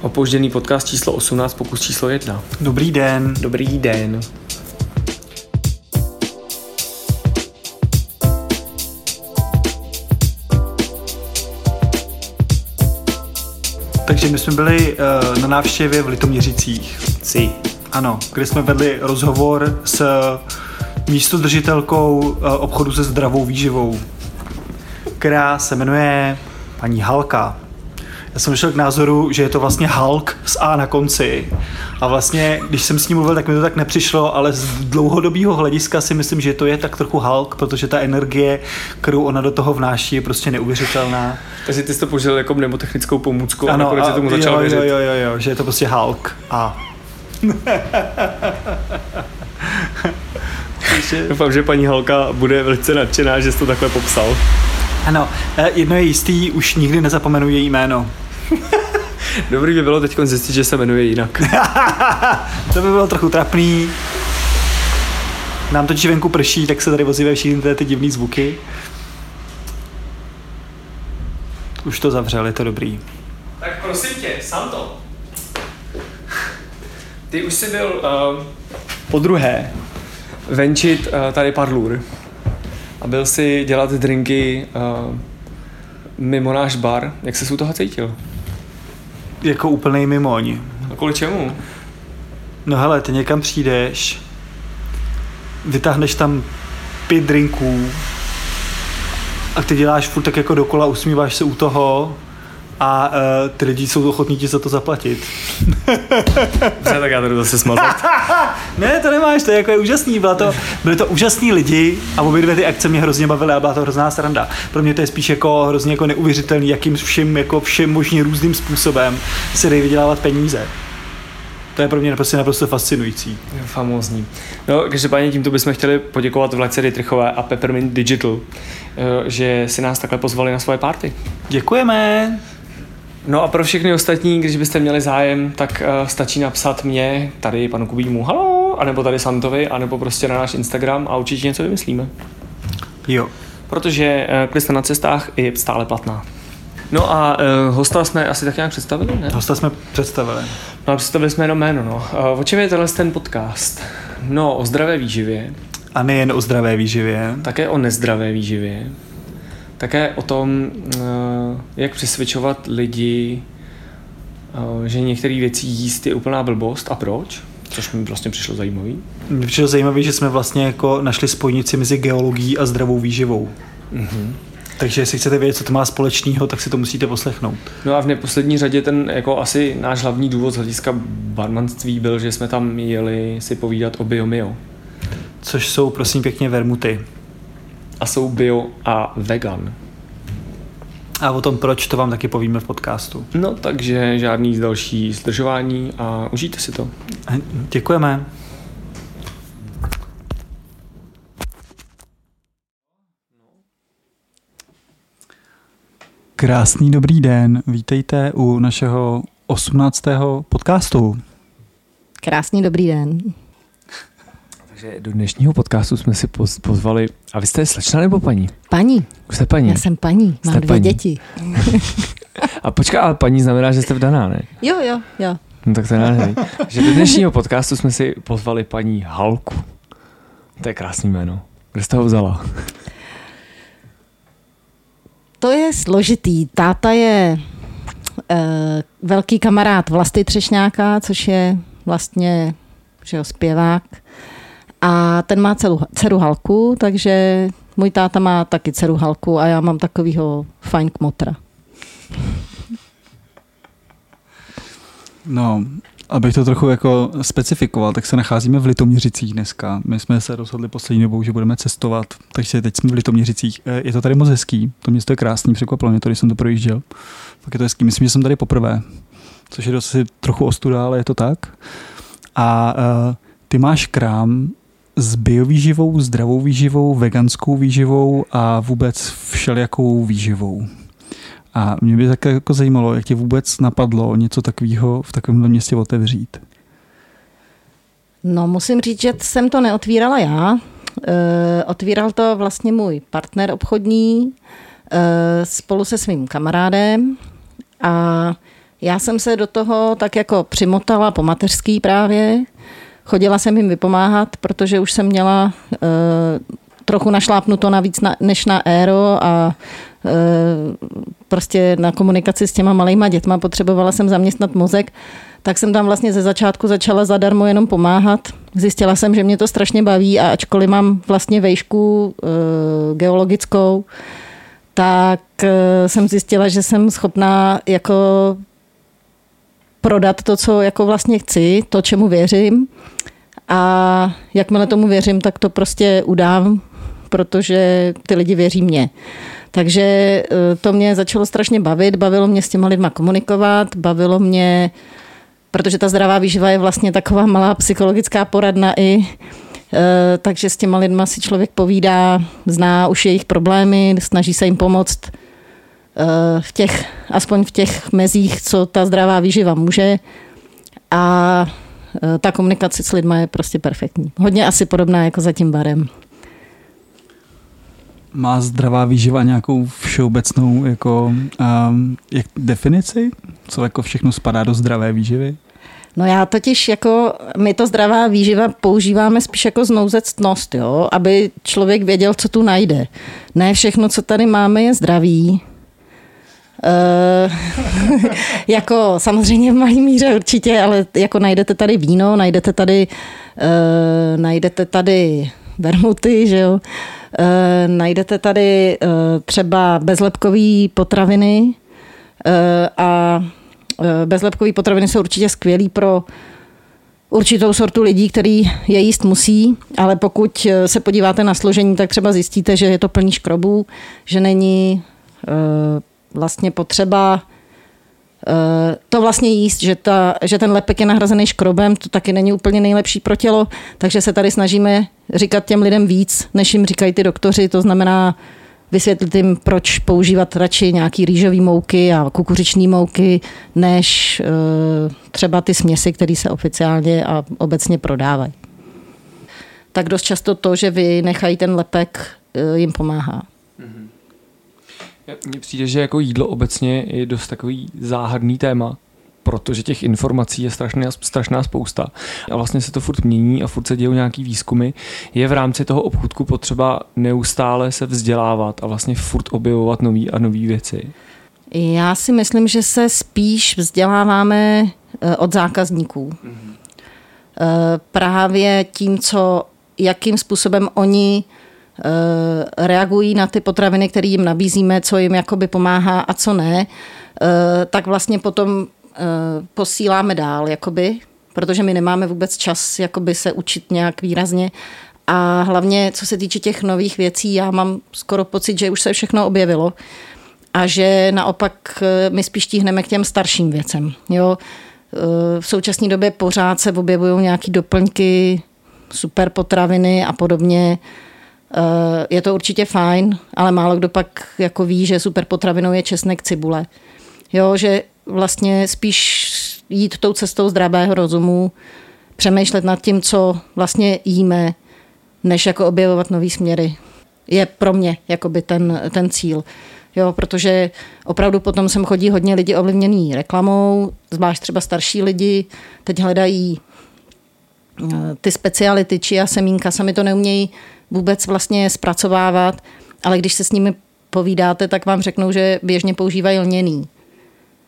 Opožděný podcast číslo 18, pokus číslo 1. Dobrý den. Dobrý den. Takže my jsme byli uh, na návštěvě v Litoměřicích. Si. Ano, kde jsme vedli rozhovor s místodržitelkou uh, obchodu se zdravou výživou, která se jmenuje paní Halka. Já jsem došel k názoru, že je to vlastně Hulk s A na konci. A vlastně, když jsem s ním mluvil, tak mi to tak nepřišlo, ale z dlouhodobého hlediska si myslím, že to je tak trochu Hulk, protože ta energie, kterou ona do toho vnáší, je prostě neuvěřitelná. Takže ty jsi to použil jako mnemotechnickou pomůcku Ano, a nakonec a, tomu začal jo, věřit. jo, jo, jo, jo, že je to prostě Hulk. A. Doufám, že paní Halka bude velice nadšená, že jsi to takhle popsal. ano, eh, jedno je jistý, už nikdy nezapomenu její jméno. Dobrý by bylo teď zjistit, že se jmenuje jinak. To by bylo trochu trapný. Nám totiž venku prší, tak se tady ozývají všichni ty, ty divný zvuky. Už to zavřel, je to dobrý. Tak prosím tě, Santo. Ty už jsi byl uh, po druhé venčit uh, tady Parlur a byl si dělat drinky uh, mimo náš bar. Jak jsi se u toho cítil? Jako úplnej mimoň. A kvůli čemu? No hele, ty někam přijdeš, vytáhneš tam pět drinků a ty děláš furt tak jako dokola, usmíváš se u toho a uh, ty lidi jsou ochotní ti za to zaplatit. Dobře, tak já to jdu zase smazat. Ne, to nemáš, to je jako je úžasný. Byla to, byli to úžasní lidi a obě dvě ty akce mě hrozně bavily a byla to hrozná sranda. Pro mě to je spíš jako hrozně jako neuvěřitelný, jakým všem, jako všem možným různým způsobem se dají vydělávat peníze. To je pro mě prostě naprosto fascinující. Famózní. No, každopádně tímto bychom chtěli poděkovat Vlece Dietrichové a Peppermint Digital, eh, že si nás takhle pozvali na svoje party. Děkujeme. No a pro všechny ostatní, když byste měli zájem, tak uh, stačí napsat mě, tady panu Kubímu, halo, anebo tady Santovi, anebo prostě na náš Instagram a určitě něco vymyslíme. Jo. Protože uh, klista na cestách je stále platná. No a uh, hosta jsme asi tak nějak představili, ne? Hosta jsme představili. No a představili jsme jenom jméno, no. Uh, o čem je tenhle ten podcast? No, o zdravé výživě, A nejen o zdravé výživě. také o nezdravé výživě, také o tom, uh, jak přesvědčovat lidi, uh, že některé věci jíst je úplná blbost a proč, což mi vlastně přišlo zajímavý. Mně přišlo zajímavé, že jsme vlastně jako našli spojnici mezi geologií a zdravou výživou. Mm-hmm. Takže jestli chcete vědět, co to má společného, tak si to musíte poslechnout. No a v neposlední řadě ten jako asi náš hlavní důvod z hlediska barmanství byl, že jsme tam jeli si povídat o biomio. Což jsou prosím pěkně vermuty. A jsou bio a vegan. A o tom, proč, to vám taky povíme v podcastu. No takže žádný další zdržování a užijte si to. Děkujeme. Krásný dobrý den, vítejte u našeho 18. podcastu. Krásný dobrý den. Takže do dnešního podcastu jsme si poz- pozvali, a vy jste slečna nebo paní? Paní, Už jste paní. já jsem paní, mám Jste dvě paní. děti. A počkej, ale paní znamená, že jste vdaná, ne? Jo, jo, jo. No tak to je. Že do dnešního podcastu jsme si pozvali paní Halku. To je krásný jméno. Kde jste ho vzala? To je složitý. Táta je e, velký kamarád Vlasty Třešňáka, což je vlastně že jo, zpěvák. A ten má celou, dceru Halku, takže můj táta má taky dceru Halku a já mám takovýho fajn kmotra. No, abych to trochu jako specifikoval, tak se nacházíme v Litoměřicích dneska. My jsme se rozhodli poslední dobou, že budeme cestovat, takže teď jsme v Litoměřicích. Eh, Je to tady moc hezký, to město je krásný, překvapilo mě to, když jsem to projížděl. Tak je to hezký, myslím, že jsem tady poprvé, což je dost trochu ostuda, ale je to tak. A uh, ty máš krám s biovýživou, zdravou výživou, veganskou výživou a vůbec všelijakou výživou. A mě by také jako zajímalo, jak tě vůbec napadlo něco takového v takovémhle městě otevřít. No, musím říct, že jsem to neotvírala já. E, otvíral to vlastně můj partner obchodní e, spolu se svým kamarádem a Já jsem se do toho tak jako přimotala po mateřský právě. Chodila jsem jim vypomáhat, protože už jsem měla uh, trochu našlápnuto navíc na, než na Aero a uh, prostě na komunikaci s těma malejma dětma potřebovala jsem zaměstnat mozek, tak jsem tam vlastně ze začátku začala zadarmo jenom pomáhat. Zjistila jsem, že mě to strašně baví a ačkoliv mám vlastně vejšku uh, geologickou, tak jsem zjistila, že jsem schopná jako prodat to, co jako vlastně chci, to, čemu věřím. A jakmile tomu věřím, tak to prostě udám, protože ty lidi věří mě. Takže eh, to mě začalo strašně bavit, bavilo mě s těma lidma komunikovat, bavilo mě, protože ta zdravá výživa je vlastně taková malá psychologická poradna i eh, takže s těma lidma si člověk povídá, zná už jejich problémy, snaží se jim pomoct v těch, aspoň v těch mezích, co ta zdravá výživa může. A ta komunikace s lidmi je prostě perfektní. Hodně asi podobná jako za tím barem. Má zdravá výživa nějakou všeobecnou jako, um, jak, definici? Co jako všechno spadá do zdravé výživy? No já totiž jako, my to zdravá výživa používáme spíš jako znouzectnost, jo, aby člověk věděl, co tu najde. Ne všechno, co tady máme, je zdravý. Uh, jako samozřejmě v malé míře určitě, ale jako najdete tady víno, najdete tady, uh, najdete tady vermuty, že jo. E, najdete tady e, třeba bezlepkové potraviny e, a bezlepkové potraviny jsou určitě skvělý pro určitou sortu lidí, který je jíst musí, ale pokud se podíváte na složení, tak třeba zjistíte, že je to plný škrobů, že není vlastně potřeba Eh, to vlastně jíst, že, ta, že ten lepek je nahrazený škrobem, to taky není úplně nejlepší pro tělo, takže se tady snažíme říkat těm lidem víc, než jim říkají ty doktoři, to znamená vysvětlit jim, proč používat radši nějaký rýžový mouky a kukuřiční mouky, než uh, třeba ty směsi, které se oficiálně a obecně prodávají. Tak dost často to, že vy nechají ten lepek, uh, jim pomáhá. Mně přijde, že jako jídlo obecně je dost takový záhadný téma, protože těch informací je strašná, strašná spousta a vlastně se to furt mění a furt se dějou nějaký výzkumy. Je v rámci toho obchůdku potřeba neustále se vzdělávat a vlastně furt objevovat nové a nové věci? Já si myslím, že se spíš vzděláváme eh, od zákazníků. Mm-hmm. Právě tím, co, jakým způsobem oni reagují na ty potraviny, které jim nabízíme, co jim jakoby pomáhá a co ne, eh, tak vlastně potom eh, posíláme dál, jakoby, protože my nemáme vůbec čas jakoby se učit nějak výrazně. A hlavně, co se týče těch nových věcí, já mám skoro pocit, že už se všechno objevilo a že naopak my spíš tíhneme k těm starším věcem. Jo? V současné době pořád se objevují nějaké doplňky, super potraviny a podobně. Eh, je to určitě fajn, ale málo kdo pak jako ví, že super potravinou je česnek cibule. Jo, že vlastně spíš jít tou cestou zdravého rozumu, přemýšlet nad tím, co vlastně jíme, než jako objevovat nový směry. Je pro mě jakoby ten, ten cíl. Jo, protože opravdu potom sem chodí hodně lidi ovlivněný reklamou, zvlášť třeba starší lidi, teď hledají eh, ty speciality, či a semínka, sami to neumějí vůbec vlastně zpracovávat, ale když se s nimi povídáte, tak vám řeknou, že běžně používají lněný.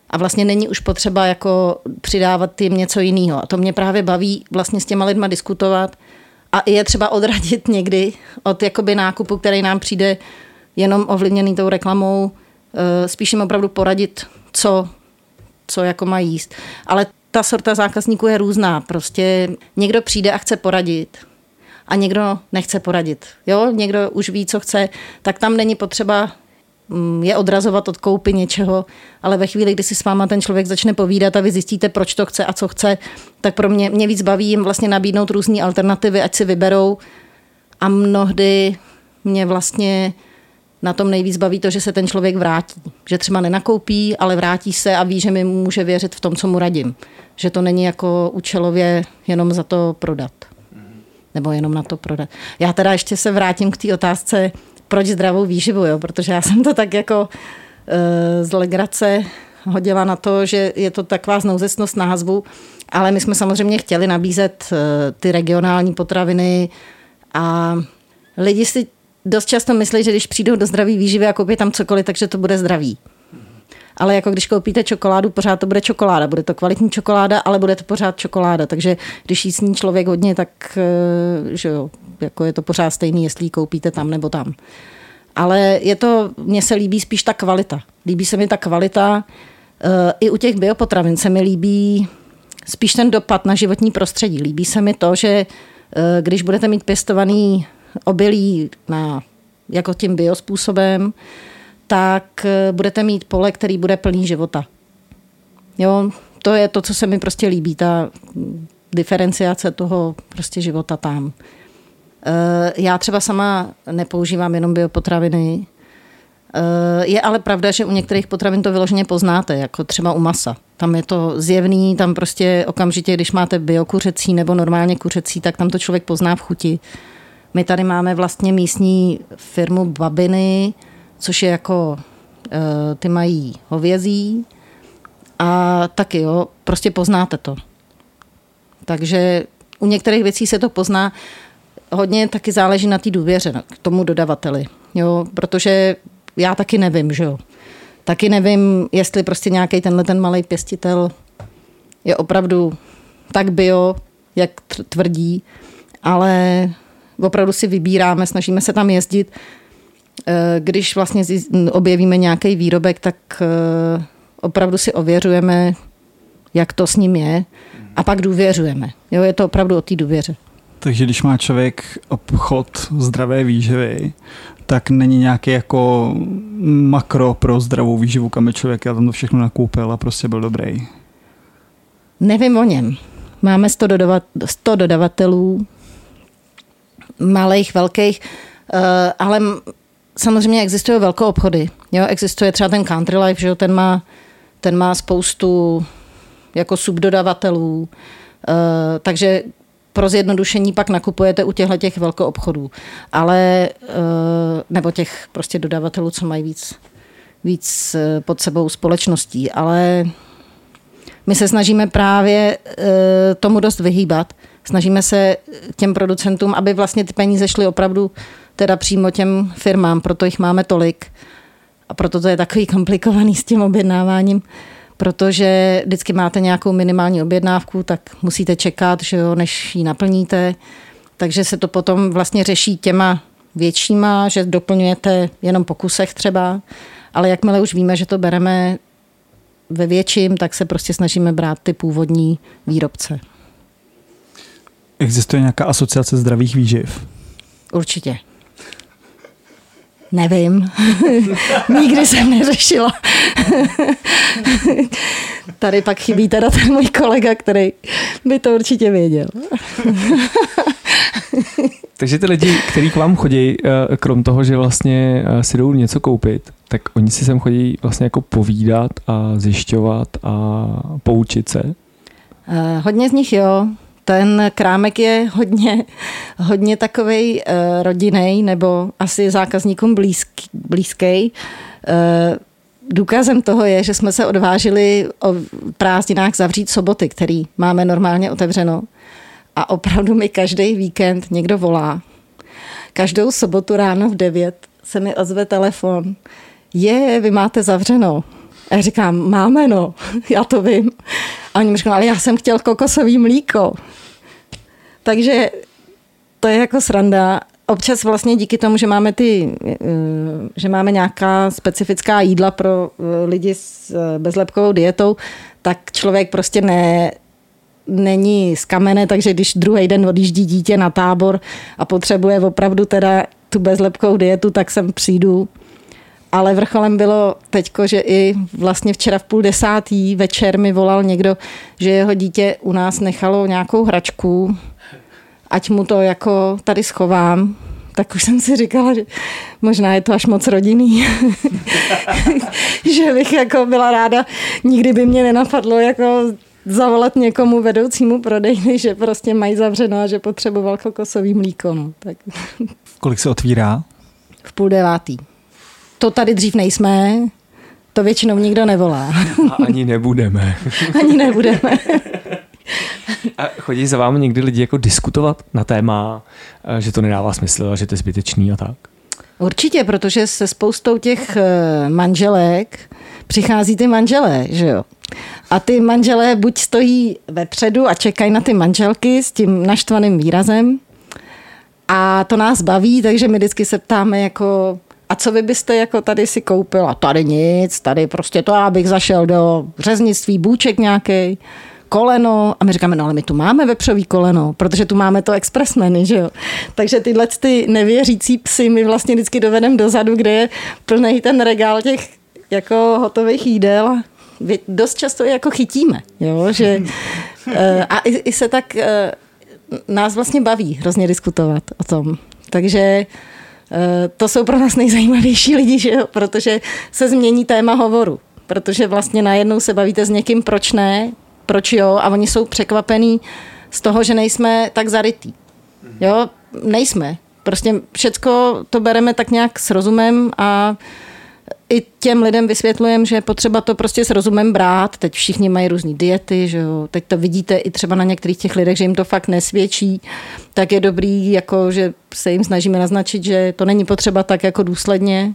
A vlastně není už potřeba jako přidávat jim něco jiného. A to mě právě baví vlastně s těma lidma diskutovat a je třeba odradit někdy od jakoby nákupu, který nám přijde jenom ovlivněný tou reklamou, eh, spíš jim opravdu poradit, co, co jako mají jíst. Ale ta sorta zákazníků je různá. Prostě někdo přijde a chce poradit a někdo nechce poradit. Jo, někdo už ví, co chce, tak tam není potřeba mm, je odrazovat od koupy něčeho, ale ve chvíli, kdy si s váma ten člověk začne povídat a vy zjistíte, proč to chce a co chce, tak pro mě, mě víc baví jim vlastně nabídnout různé alternativy, ať si vyberou a mnohdy mě vlastně na tom nejvíc baví to, že se ten člověk vrátí. Že třeba nenakoupí, ale vrátí se a ví, že mi může věřit v tom, co mu radím. Že to není jako účelově jenom za to prodat nebo jenom na to prodat. Já teda ještě se vrátím k té otázce, proč zdravou výživu, jo? protože já jsem to tak jako uh, z legrace hodila na to, že je to taková znouzecnost názvu, ale my jsme samozřejmě chtěli nabízet eh, ty regionální potraviny a lidi si dost často myslí, že když přijdou do zdraví výživy a koupí tam cokoliv, takže to bude zdravý. Ale jako když koupíte čokoládu, pořád to bude čokoláda. Bude to kvalitní čokoláda, ale bude to pořád čokoláda. Takže když jí sní člověk hodně, tak eh, že jo, jako je to pořád stejný, jestli ji koupíte tam nebo tam. Ale je to, mně se líbí spíš ta kvalita. Líbí se mi ta kvalita. Eh, I u těch biopotravin se mi líbí spíš ten dopad na životní prostředí. Líbí se mi to, že eh, když budete mít pěstovaný obilí na, jako tím biospůsobem, tak eh, budete mít pole, který bude plný života. Jo, to je to, co se mi prostě líbí, ta diferenciace toho prostě života tam. Eh, já třeba sama nepoužívám jenom biopotraviny, eh, je ale pravda, že u některých potravin to vyloženě poznáte, jako třeba u masa. Tam je to zjevný, tam prostě okamžitě, když máte biokuřecí nebo normálně kuřecí, tak tam to člověk pozná v chuti. My tady máme vlastně místní firmu Babiny, což je jako, eh, ty mají hovězí a taky jo, prostě poznáte to. Takže u některých věcí se to pozná, hodně taky záleží na té důvěře k tomu dodavateli, jo, protože já taky nevím, že jo. Taky nevím, jestli prostě nějaký tenhle ten malý pěstitel je opravdu tak bio, jak tvrdí, ale opravdu si vybíráme, snažíme se tam jezdit. Eh, když vlastně objevíme nějaký výrobek, tak eh, opravdu si ověřujeme, jak to s ním je a pak důvěřujeme. Jo, je to opravdu o té důvěře. Takže když má člověk obchod zdravé výživy, tak není nějaký jako makro pro zdravou výživu, kam je člověk já tam to všechno nakoupil a prostě byl dobrý. Nevím o něm. Máme 100, dodavat, 100 dodavatelů, malých, velkých, eh, ale samozřejmě existují velké obchody. Jo? Existuje třeba ten Country Life, že jo? Ten, má, ten má spoustu jako subdodavatelů, uh, takže pro zjednodušení pak nakupujete u těchto těch velkou obchodů. Ale, uh, nebo těch prostě dodavatelů, co mají víc, víc pod sebou společností. Ale my se snažíme právě uh, tomu dost vyhýbat. Snažíme se těm producentům, aby vlastně ty peníze šly opravdu teda přímo těm firmám, proto jich máme tolik. A proto to je takový komplikovaný s tím objednáváním, protože vždycky máte nějakou minimální objednávku, tak musíte čekat, že jo, než ji naplníte. Takže se to potom vlastně řeší těma většíma, že doplňujete jenom po kusech třeba, ale jakmile už víme, že to bereme ve větším, tak se prostě snažíme brát ty původní výrobce. Existuje nějaká asociace zdravých výživ? Určitě. Nevím. Nikdy jsem neřešila. Tady pak chybí teda ten můj kolega, který by to určitě věděl. Takže ty lidi, kteří k vám chodí, eh, krom toho, že vlastně eh, si jdou něco koupit, tak oni si sem chodí vlastně jako povídat a zjišťovat a poučit se? Uh, hodně z nich jo ten krámek je hodně, hodně takový uh, eh, rodinný nebo asi zákazníkům blízký. blízký. Uh, důkazem toho je, že jsme se odvážili o prázdninách zavřít soboty, který máme normálně otevřeno. A opravdu mi každý víkend někdo volá. Každou sobotu ráno v 9 se mi ozve telefon. Je, vy máte zavřeno. A já říkám, máme no, já to vím. A oni mi říkali, ale já jsem chtěl kokosový mlíko. Takže to je jako sranda. Občas vlastně díky tomu, že máme ty, eh, že máme nějaká specifická jídla pro eh, lidi s eh, bezlepkovou dietou, tak člověk prostě ne, není z kamene, takže když druhý den odjíždí dítě na tábor a potřebuje opravdu teda tu bezlepkou dietu, tak sem přijdu ale vrcholem bylo teďko, že i vlastně včera v půl desátý večer mi volal někdo, že jeho dítě u nás nechalo nějakou hračku, ať mu to jako tady schovám, tak už jsem si říkala, že možná je to až moc rodinný. že bych jako byla ráda, nikdy by mě nenapadlo jako zavolat někomu vedoucímu prodejny, že prostě mají zavřeno a že potřeboval kokosový mlíko. No. Tak. Kolik se otvírá? V půl devátý to tady dřív nejsme, To většinou nikdo nevolá. A ani nebudeme. ani nebudeme. A chodí za vámi někdy lidi jako diskutovat na téma, eh, že to nedává smysl a že to je zbytečný a tak? Určitě, protože se spoustou těch eh, manželek přichází ty manželé, že jo. A ty manželé buď stojí vepředu a čekají na ty manželky s tím naštvaným výrazem, a to nás baví, takže my vždycky se ptáme jako, a co vy byste jako tady si koupila? Tady nic, tady prostě to, abych zašel do řeznictví, bůček nějaký koleno a my říkáme, no ale my tu máme vepřový koleno, protože tu máme to expressmeny, že jo. Takže tyhle ty nevěřící psy my vlastně vždycky dovedeme dozadu, kde je plný ten regál těch jako hotových jídel dost často je jako chytíme, jo, že eh, a i, i se tak eh, nás vlastně baví hrozně diskutovat o tom. Takže to jsou pro nás nejzajímavější lidi, že jo? protože se změní téma hovoru. Protože vlastně najednou se bavíte s někým, proč ne, proč jo, a oni jsou překvapení z toho, že nejsme tak zarytý. Jo, nejsme. Prostě všecko to bereme tak nějak s rozumem a i těm lidem vysvětlujeme, že je potřeba to prostě s rozumem brát. Teď všichni mají různé diety, že jo. Teď to vidíte i třeba na některých těch lidech, že jim to fakt nesvědčí. Tak je dobrý, jako, že se jim snažíme naznačit, že to není potřeba tak jako důsledně.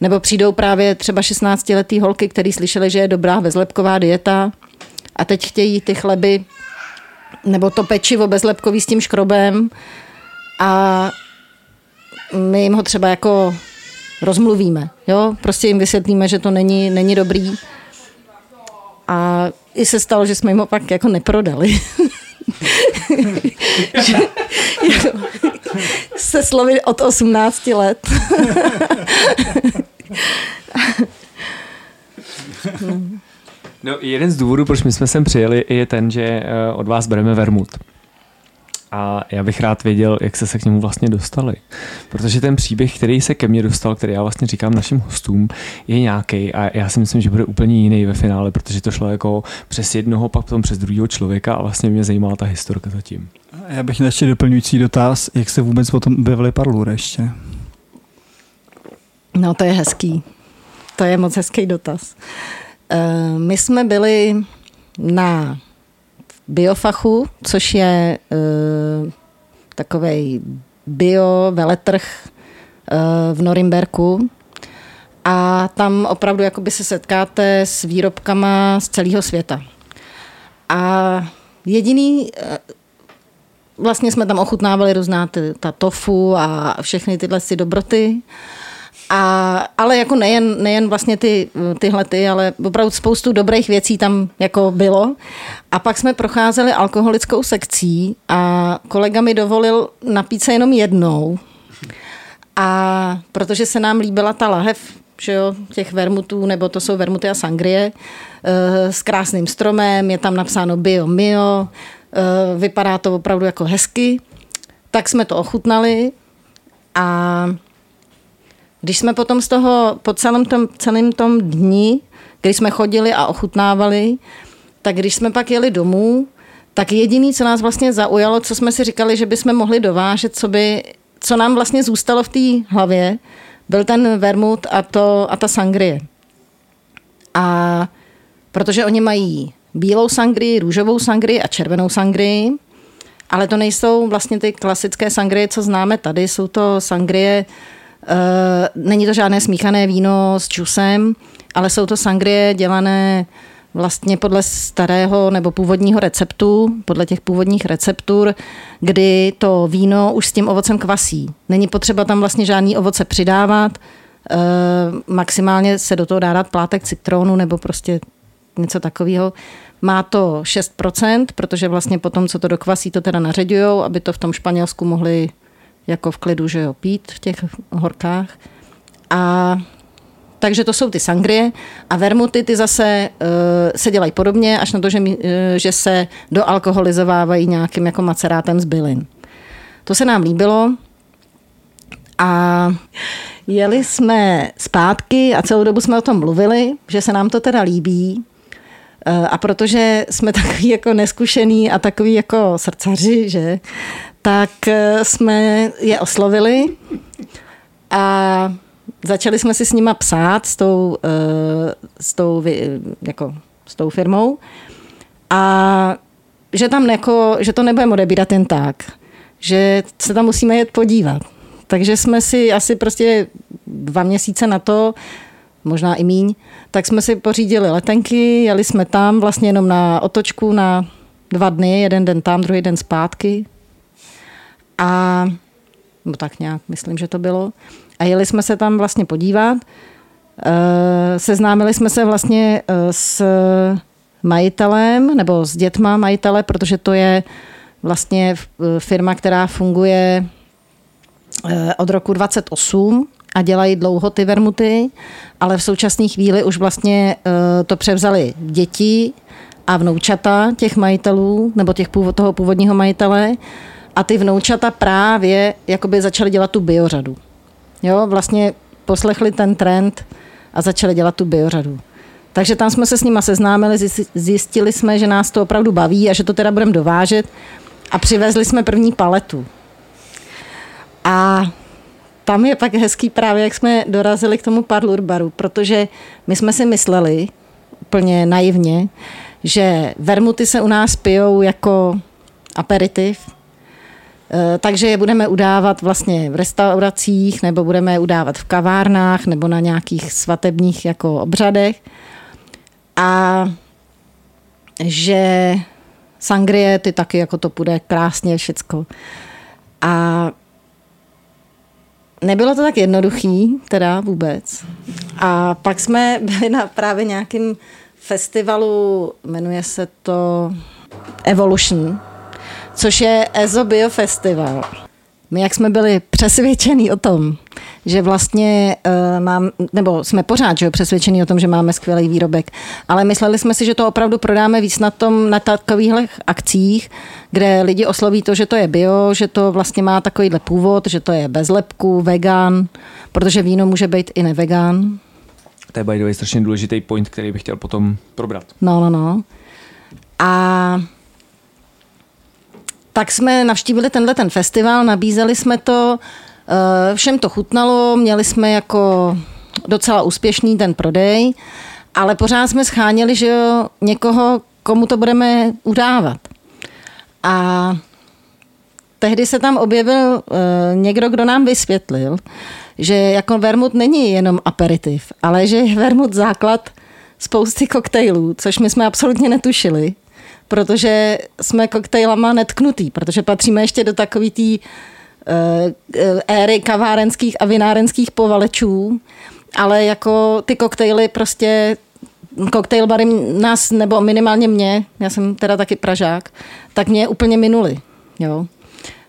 Nebo přijdou právě třeba 16-letý holky, který slyšeli, že je dobrá bezlepková dieta a teď chtějí ty chleby nebo to pečivo bezlepkový s tím škrobem a my jim ho třeba jako rozmluvíme. Jo? Prostě jim vysvětlíme, že to není, není dobrý. A i se stalo, že jsme jim ho pak jako neprodali. se slovy od 18 let. no, jeden z důvodů, proč my jsme sem přijeli, je ten, že eh, od vás bereme vermut. A já bych rád věděl, jak se se k němu vlastně dostali. Protože ten příběh, který se ke mně dostal, který já vlastně říkám našim hostům, je nějaký a já si myslím, že bude úplně jiný ve finále, protože to šlo jako přes jednoho, pak potom přes druhého člověka a vlastně mě zajímala ta historka zatím. Já bych měl ještě doplňující dotaz, jak se vůbec potom objevili Parlur ještě? No to je hezký. To je moc hezký dotaz. Uh, my jsme byli na biofachu, což je uh, takový bio veletrh uh, v Norimberku. A tam opravdu jakoby se setkáte s výrobkama z celého světa. A jediný, uh, vlastně jsme tam ochutnávali různá ty, ta tofu a všechny tyhle si dobroty. Uh, a, ale jako nejen, nejen vlastně ty, tyhle ty, ale opravdu spoustu dobrých věcí tam jako bylo. A pak jsme procházeli alkoholickou sekcí a kolega mi dovolil napít se jenom jednou. A protože se nám líbila ta lahev, že jo, těch vermutů, nebo to jsou vermuty a sangrie, eh, s krásným stromem, je tam napsáno bio, mio, eh, vypadá to opravdu jako hezky, tak jsme to ochutnali a když jsme potom z toho po celém tom, celém tom dni, kdy jsme chodili a ochutnávali, tak když jsme pak jeli domů, tak jediný, co nás vlastně zaujalo, co jsme si říkali, že bychom mohli dovážet, co, by, co nám vlastně zůstalo v té hlavě, byl ten vermut a, to, a ta sangrie. A protože oni mají bílou sangrii, růžovou sangrii a červenou sangrii, ale to nejsou vlastně ty klasické sangrie, co známe tady, jsou to sangrie není to žádné smíchané víno s čusem, ale jsou to sangrie dělané vlastně podle starého nebo původního receptu, podle těch původních receptur, kdy to víno už s tím ovocem kvasí. Není potřeba tam vlastně žádný ovoce přidávat, e, maximálně se do toho dá dát plátek citronu nebo prostě něco takového. Má to 6%, protože vlastně potom, co to dokvasí, to teda naředujou, aby to v tom Španělsku mohli jako v klidu, že jo, pít v těch horkách. A takže to jsou ty sangrie a vermuty ty zase uh, se dělají podobně, až na to, že, uh, že se doalkoholizovávají nějakým jako macerátem z bylin. To se nám líbilo a jeli jsme zpátky a celou dobu jsme o tom mluvili, že se nám to teda líbí. Uh, a protože jsme takový jako neskušený a takový jako srdcaři, že, tak eh, jsme je oslovili a začali jsme si s nima psát, s tou, uh, s tou, jako, s tou firmou a že tam jako, že to nebudeme odebírat jen tak, že se tam musíme jet podívat. Takže jsme si asi prostě dva měsíce na to, možná i míň, tak jsme si pořídili letenky, jeli jsme tam vlastně jenom na otočku na dva dny, jeden den tam, druhý den zpátky. A no tak nějak, myslím, že to bylo. A jeli jsme se tam vlastně podívat. Eh, Seznámili jsme se vlastně eh, s majitelem nebo s dětma majitele, protože to je vlastně eh, firma, která funguje od roku 28 a dělají dlouho ty vermuty, ale v současné chvíli už vlastně to převzali děti a vnoučata těch majitelů, nebo těch původ, toho původního majitele a ty vnoučata právě jakoby začaly dělat tu biořadu. Jo, vlastně poslechli ten trend a začali dělat tu biořadu. Takže tam jsme se s nima seznámili, zjist- zjistili jsme, že nás to opravdu baví a že to teda budeme dovážet a přivezli jsme první paletu. A tam je pak hezký právě, jak jsme dorazili k tomu parlour baru, protože my jsme si mysleli, úplně naivně, že vermuty se u nás pijou jako aperitiv, takže je budeme udávat vlastně v restauracích, nebo budeme je udávat v kavárnách, nebo na nějakých svatebních jako obřadech. A že sangrie, ty taky jako to půjde krásně všecko. A nebylo to tak jednoduchý, teda vůbec. A pak jsme byli na právě nějakým festivalu, jmenuje se to Evolution, což je EZO Bio Festival. My, jak jsme byli přesvědčení o tom, že vlastně uh, mám, nebo jsme pořád že jo, přesvědčení o tom, že máme skvělý výrobek, ale mysleli jsme si, že to opravdu prodáme víc na tom, na takovýchhle akcích, kde lidi osloví to, že to je bio, že to vlastně má takovýhle původ, že to je bez lepku, vegan, protože víno může být i nevegan. To je by the way strašně důležitý point, který bych chtěl potom probrat. No, no, no. A tak jsme navštívili tenhle ten festival, nabízeli jsme to, eh, všem to chutnalo, měli jsme jako docela úspěšný ten prodej, ale pořád jsme scháněli, že jo, někoho, komu to budeme udávat. A tehdy se tam objevil uh, někdo, kdo nám vysvětlil, že jako vermut není jenom aperitiv, ale že je vermut základ spousty koktejlů, což my jsme absolutně netušili, protože jsme koktejlama netknutý, protože patříme ještě do takový té uh, éry kavárenských a vinárenských povalečů, ale jako ty koktejly prostě koktejl bary nás, nebo minimálně mě, já jsem teda taky Pražák, tak mě úplně minuli. Jo.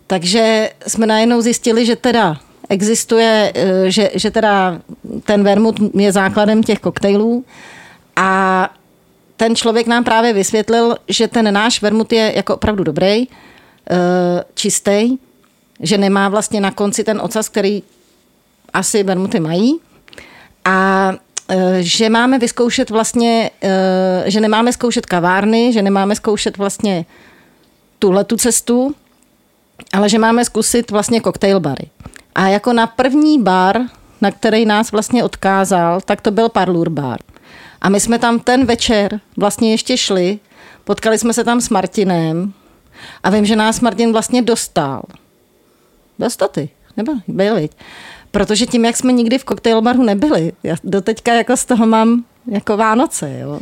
Takže jsme najednou zjistili, že teda existuje, eh, že, že teda ten vermut je základem těch koktejlů a ten člověk nám právě vysvětlil, že ten náš vermut je jako opravdu dobrý, čistý, že nemá vlastně na konci ten ocas, který asi vermuty mají a že máme vyzkoušet vlastně, že nemáme zkoušet kavárny, že nemáme zkoušet vlastně tuhle tu cestu, ale že máme zkusit vlastně koktejl bary. A jako na první bar, na který nás vlastně odkázal, tak to byl Parlour bar. A my jsme tam ten večer vlastně ještě šli, potkali jsme se tam s Martinem a vím, že nás Martin vlastně dostal. Dostal ty, nebo byl, viď? Protože tím, jak jsme nikdy v koktejlbaru nebyli, já doteďka jako z toho mám jako Vánoce, jo.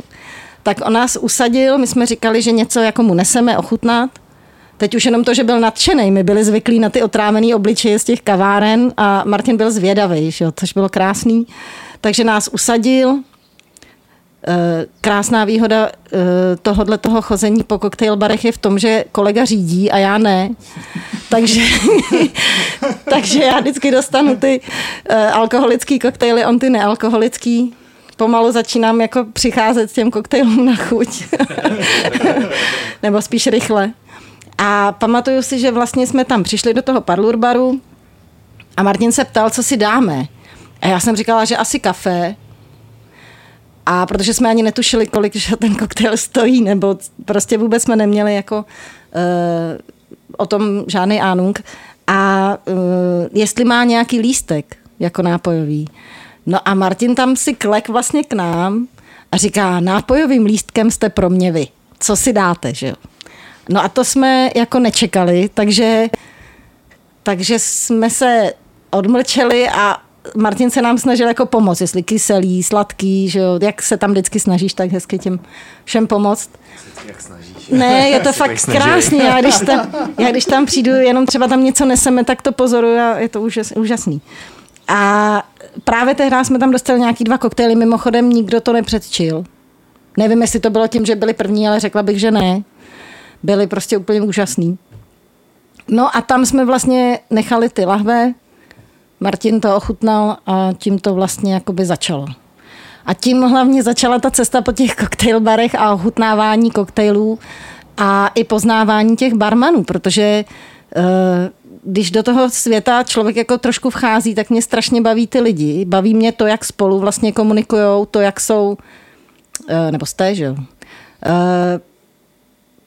Tak on nás usadil, my jsme říkali, že něco jako mu neseme ochutnat. Teď už jenom to, že byl nadšený, my byli zvyklí na ty otrávený obličeje z těch kaváren a Martin byl zvědavý, jo, což bylo krásný. Takže nás usadil, Krásná výhoda tohohle toho chození po koktejl barech je v tom, že kolega řídí a já ne. Takže, takže já vždycky dostanu ty alkoholický koktejly, on ty nealkoholický. Pomalu začínám jako přicházet s těm koktejlům na chuť. Nebo spíš rychle. A pamatuju si, že vlastně jsme tam přišli do toho parlour baru a Martin se ptal, co si dáme. A já jsem říkala, že asi kafe, a protože jsme ani netušili, kolik ten koktejl stojí, nebo prostě vůbec jsme neměli jako uh, o tom žádný ánung. A uh, jestli má nějaký lístek jako nápojový. No a Martin tam si klek vlastně k nám a říká, nápojovým lístkem jste pro mě vy. Co si dáte, že jo? No a to jsme jako nečekali, takže, takže jsme se odmlčeli a Martin se nám snažil jako pomoct, jestli kyselý, sladký, že jo, jak se tam vždycky snažíš tak hezky těm všem pomoct. Jak snažíš? Ne, je to fakt krásný. Já když, tam, já když tam přijdu, jenom třeba tam něco neseme, tak to pozoruju a je to úžas, úžasný. A právě tehdy jsme tam dostali nějaký dva koktejly, mimochodem nikdo to nepředčil. Nevím, jestli to bylo tím, že byli první, ale řekla bych, že ne. Byli prostě úplně úžasný. No a tam jsme vlastně nechali ty lahve, Martin to ochutnal a tím to vlastně jakoby začalo. A tím hlavně začala ta cesta po těch koktejlbarech a ochutnávání koktejlů a i poznávání těch barmanů, protože uh, když do toho světa člověk jako trošku vchází, tak mě strašně baví ty lidi. Baví mě to, jak spolu vlastně komunikují, to, jak jsou, uh, nebo jste, že jo, uh,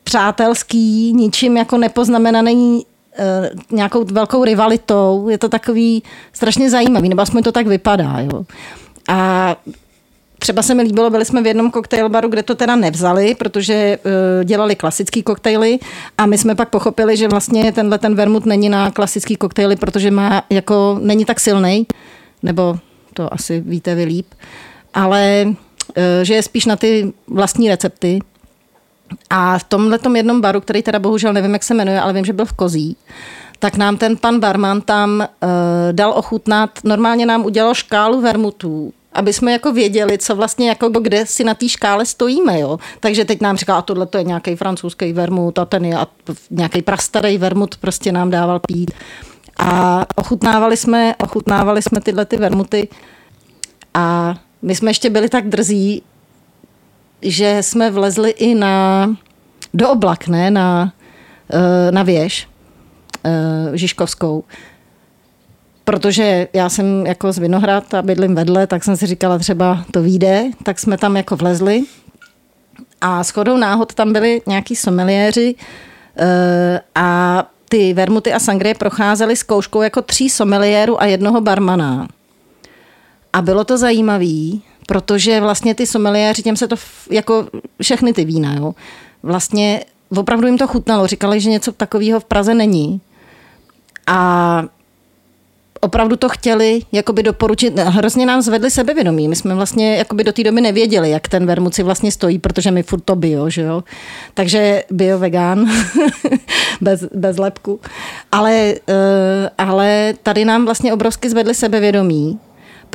přátelský, ničím jako nepoznamenaný nějakou velkou rivalitou. Je to takový strašně zajímavý, nebo aspoň to tak vypadá. Jo. A Třeba se mi líbilo, byli jsme v jednom koktejl baru, kde to teda nevzali, protože uh, dělali klasický koktejly a my jsme pak pochopili, že vlastně tenhle ten vermut není na klasický koktejly, protože má jako, není tak silný, nebo to asi víte vy líp, ale uh, že je spíš na ty vlastní recepty. A v tomhle jednom baru, který teda bohužel nevím, jak se jmenuje, ale vím, že byl v Kozí, tak nám ten pan barman tam uh, dal ochutnat, normálně nám udělal škálu vermutů aby jsme jako věděli, co vlastně jako kde si na té škále stojíme. Jo? Takže teď nám říká, a tohle to je nějaký francouzský vermut a ten je nějaký prastarý vermut prostě nám dával pít. A ochutnávali jsme, ochutnávali jsme tyhle ty vermuty a my jsme ještě byli tak drzí, že jsme vlezli i na, do oblak, ne, na, eh, na věž eh, Žižkovskou. Protože já jsem jako z Vinohrad a bydlím vedle, tak jsem si říkala třeba to vyjde, tak jsme tam jako vlezli. A shodou náhod tam byli nějaký someliéři eh, a ty vermuty a sangrie procházely zkouškou jako tří someliérů a jednoho barmana. A bylo to zajímavé, protože vlastně ty someliéři, těm se to jako všechny ty vína, jo, vlastně opravdu jim to chutnalo. Říkali, že něco takového v Praze není. A opravdu to chtěli jakoby doporučit. Hrozně nám zvedli sebevědomí. My jsme vlastně jakoby do té doby nevěděli, jak ten vermut si vlastně stojí, protože my furt to bio, že jo. Takže bio vegan, bez, bez lepku. Ale, uh, ale tady nám vlastně obrovsky zvedli sebevědomí,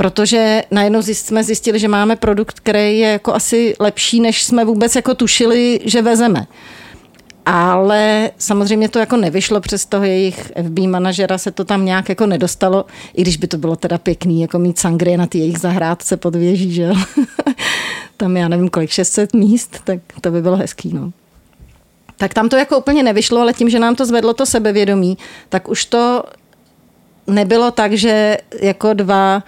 protože najednou jsme zjistili, že máme produkt, který je jako asi lepší, než jsme vůbec jako tušili, že vezeme. Ale samozřejmě to jako nevyšlo přes toho jejich FB manažera, se to tam nějak jako nedostalo, i když by to bylo teda pěkný, jako mít sangrie na ty jejich zahrádce pod věží, že tam já nevím kolik, 600 míst, tak to by bylo hezký, no. Tak tam to jako úplně nevyšlo, ale tím, že nám to zvedlo to sebevědomí, tak už to nebylo tak, že jako dva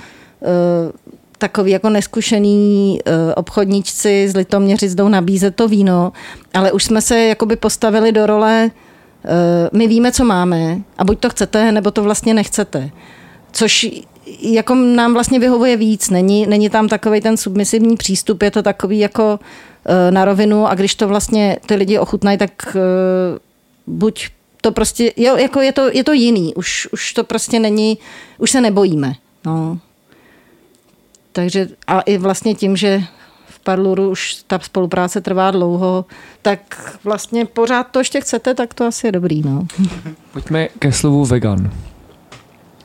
takový jako neskušený uh, obchodníčci z Litoměřic jdou nabízet to víno, ale už jsme se jakoby postavili do role, uh, my víme, co máme a buď to chcete, nebo to vlastně nechcete. Což jako nám vlastně vyhovuje víc. Není, není tam takový ten submisivní přístup, je to takový jako na rovinu a když to vlastně ty lidi ochutnají, tak buď to prostě, jo, jako je to, je to jiný, už, už to prostě není, už se nebojíme. No. Takže a i vlastně tím, že v Parluru už ta spolupráce trvá dlouho, tak vlastně pořád to ještě chcete, tak to asi je dobrý. No. Pojďme ke slovu vegan.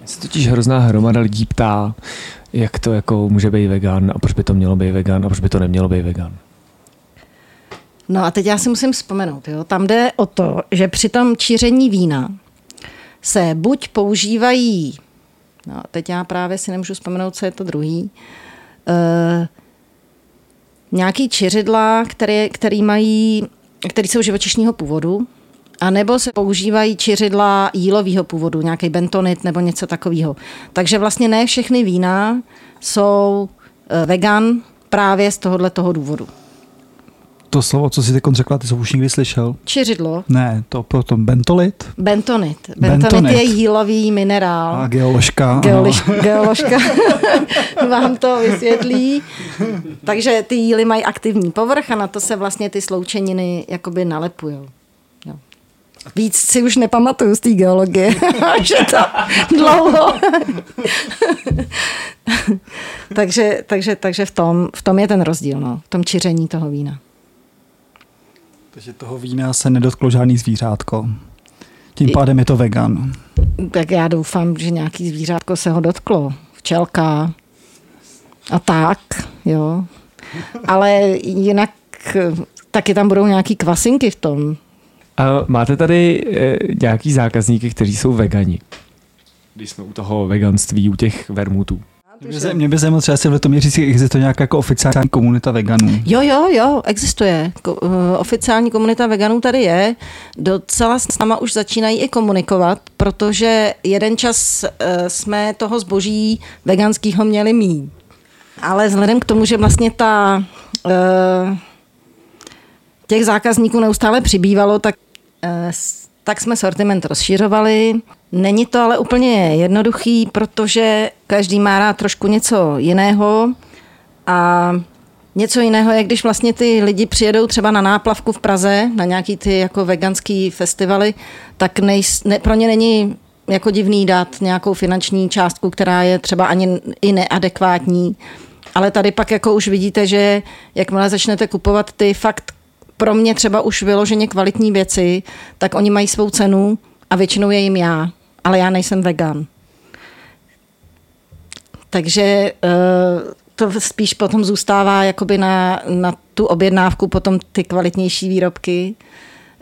Se totiž hrozná hromada lidí ptá, jak to jako může být vegan a proč by to mělo být vegan a proč by to nemělo být vegan. No a teď já si musím vzpomenout. Jo? Tam jde o to, že při tom číření vína se buď používají No, teď já právě si nemůžu vzpomenout, co je to druhý. Uh, nějaký čiřidla, které, který mají, který jsou živočišního původu, a nebo se používají čiřidla jílového původu, nějaký bentonit nebo něco takového. Takže vlastně ne všechny vína jsou eh, vegan právě z tohohle toho důvodu. To slovo, co jsi teď řekla, ty jsi už někdy slyšel? Čiřidlo. Ne, to potom bentolit. Bentonit. Bentonit, Bentonit. je jílový minerál. A geoložka. Geolož, geoložka vám to vysvětlí. Takže ty jíly mají aktivní povrch a na to se vlastně ty sloučeniny jakoby nalepují. Jo. Víc si už nepamatuju z té geologie, že to dlouho. takže, takže, takže v, tom, v tom je ten rozdíl, no, v tom čiření toho vína. Takže toho vína se nedotklo žádný zvířátko. Tím pádem je to vegan. Tak já doufám, že nějaký zvířátko se ho dotklo. Včelka a tak, jo. Ale jinak taky tam budou nějaký kvasinky v tom. A máte tady e, nějaký zákazníky, kteří jsou vegani? Když jsme u toho veganství, u těch vermutů. Mě by, mě by zajímalo třeba, jestli v Litoměřicích existuje nějaká jako oficiální komunita veganů. Jo, jo, jo, existuje. Ko, uh, oficiální komunita veganů tady je. Docela s náma už začínají i komunikovat, protože jeden čas uh, jsme toho zboží veganského měli mít. Ale vzhledem k tomu, že vlastně ta uh, těch zákazníků neustále přibývalo, tak, uh, tak jsme sortiment rozšiřovali. Není to ale úplně jednoduchý, protože každý má rád trošku něco jiného a něco jiného je, když vlastně ty lidi přijedou třeba na náplavku v Praze, na nějaký ty jako veganský festivaly, tak nejs, ne, pro ně není jako divný dát nějakou finanční částku, která je třeba ani i neadekvátní. Ale tady pak jako už vidíte, že jakmile začnete kupovat ty fakt pro mě třeba už vyloženě kvalitní věci, tak oni mají svou cenu a většinou je jim já, ale já nejsem vegan. Takže uh, to spíš potom zůstává jakoby na, na tu objednávku potom ty kvalitnější výrobky.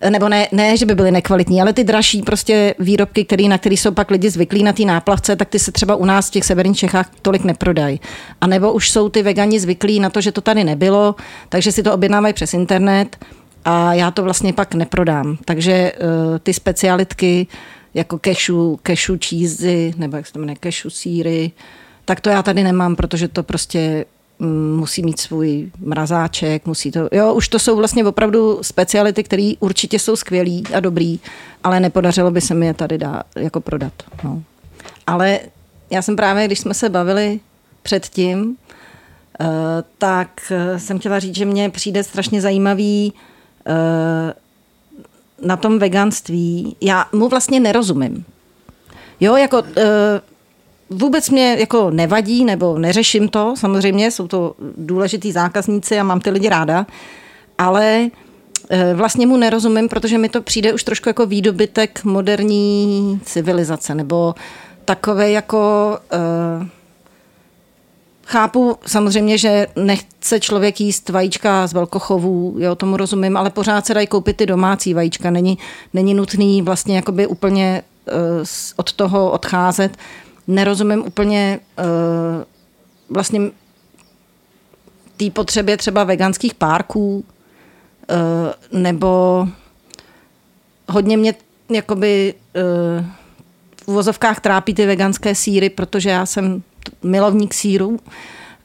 Nebo ne, ne, že by byly nekvalitní, ale ty dražší prostě výrobky, který, na který jsou pak lidi zvyklí na té náplavce, tak ty se třeba u nás v těch severních Čechách tolik neprodají. A nebo už jsou ty vegani zvyklí na to, že to tady nebylo, takže si to objednávají přes internet a já to vlastně pak neprodám. Takže uh, ty specialitky jako cashew, cashew cheesy, nebo jak se to jmenuje, cashew síry, tak to já tady nemám, protože to prostě musí mít svůj mrazáček, musí to, jo, už to jsou vlastně opravdu speciality, které určitě jsou skvělý a dobrý, ale nepodařilo by se mi je tady dát, jako prodat. No. Ale já jsem právě, když jsme se bavili předtím, uh, tak uh, jsem chtěla říct, že mně přijde strašně zajímavý uh, na tom veganství, já mu vlastně nerozumím. Jo, jako vůbec mě jako nevadí, nebo neřeším to, samozřejmě jsou to důležitý zákazníci a mám ty lidi ráda, ale uh, vlastně mu nerozumím, protože mi to přijde už trošku jako výdobytek moderní civilizace, nebo takové jako... Uh, Chápu samozřejmě, že nechce člověk jíst vajíčka z velkochovů, jo, tomu rozumím, ale pořád se dají koupit ty domácí vajíčka. Není, není nutný vlastně jakoby úplně uh, od toho odcházet. Nerozumím úplně uh, vlastně té potřebě třeba veganských párků, uh, nebo hodně mě jakoby uh, v uvozovkách trápí ty veganské síry, protože já jsem milovník sírů.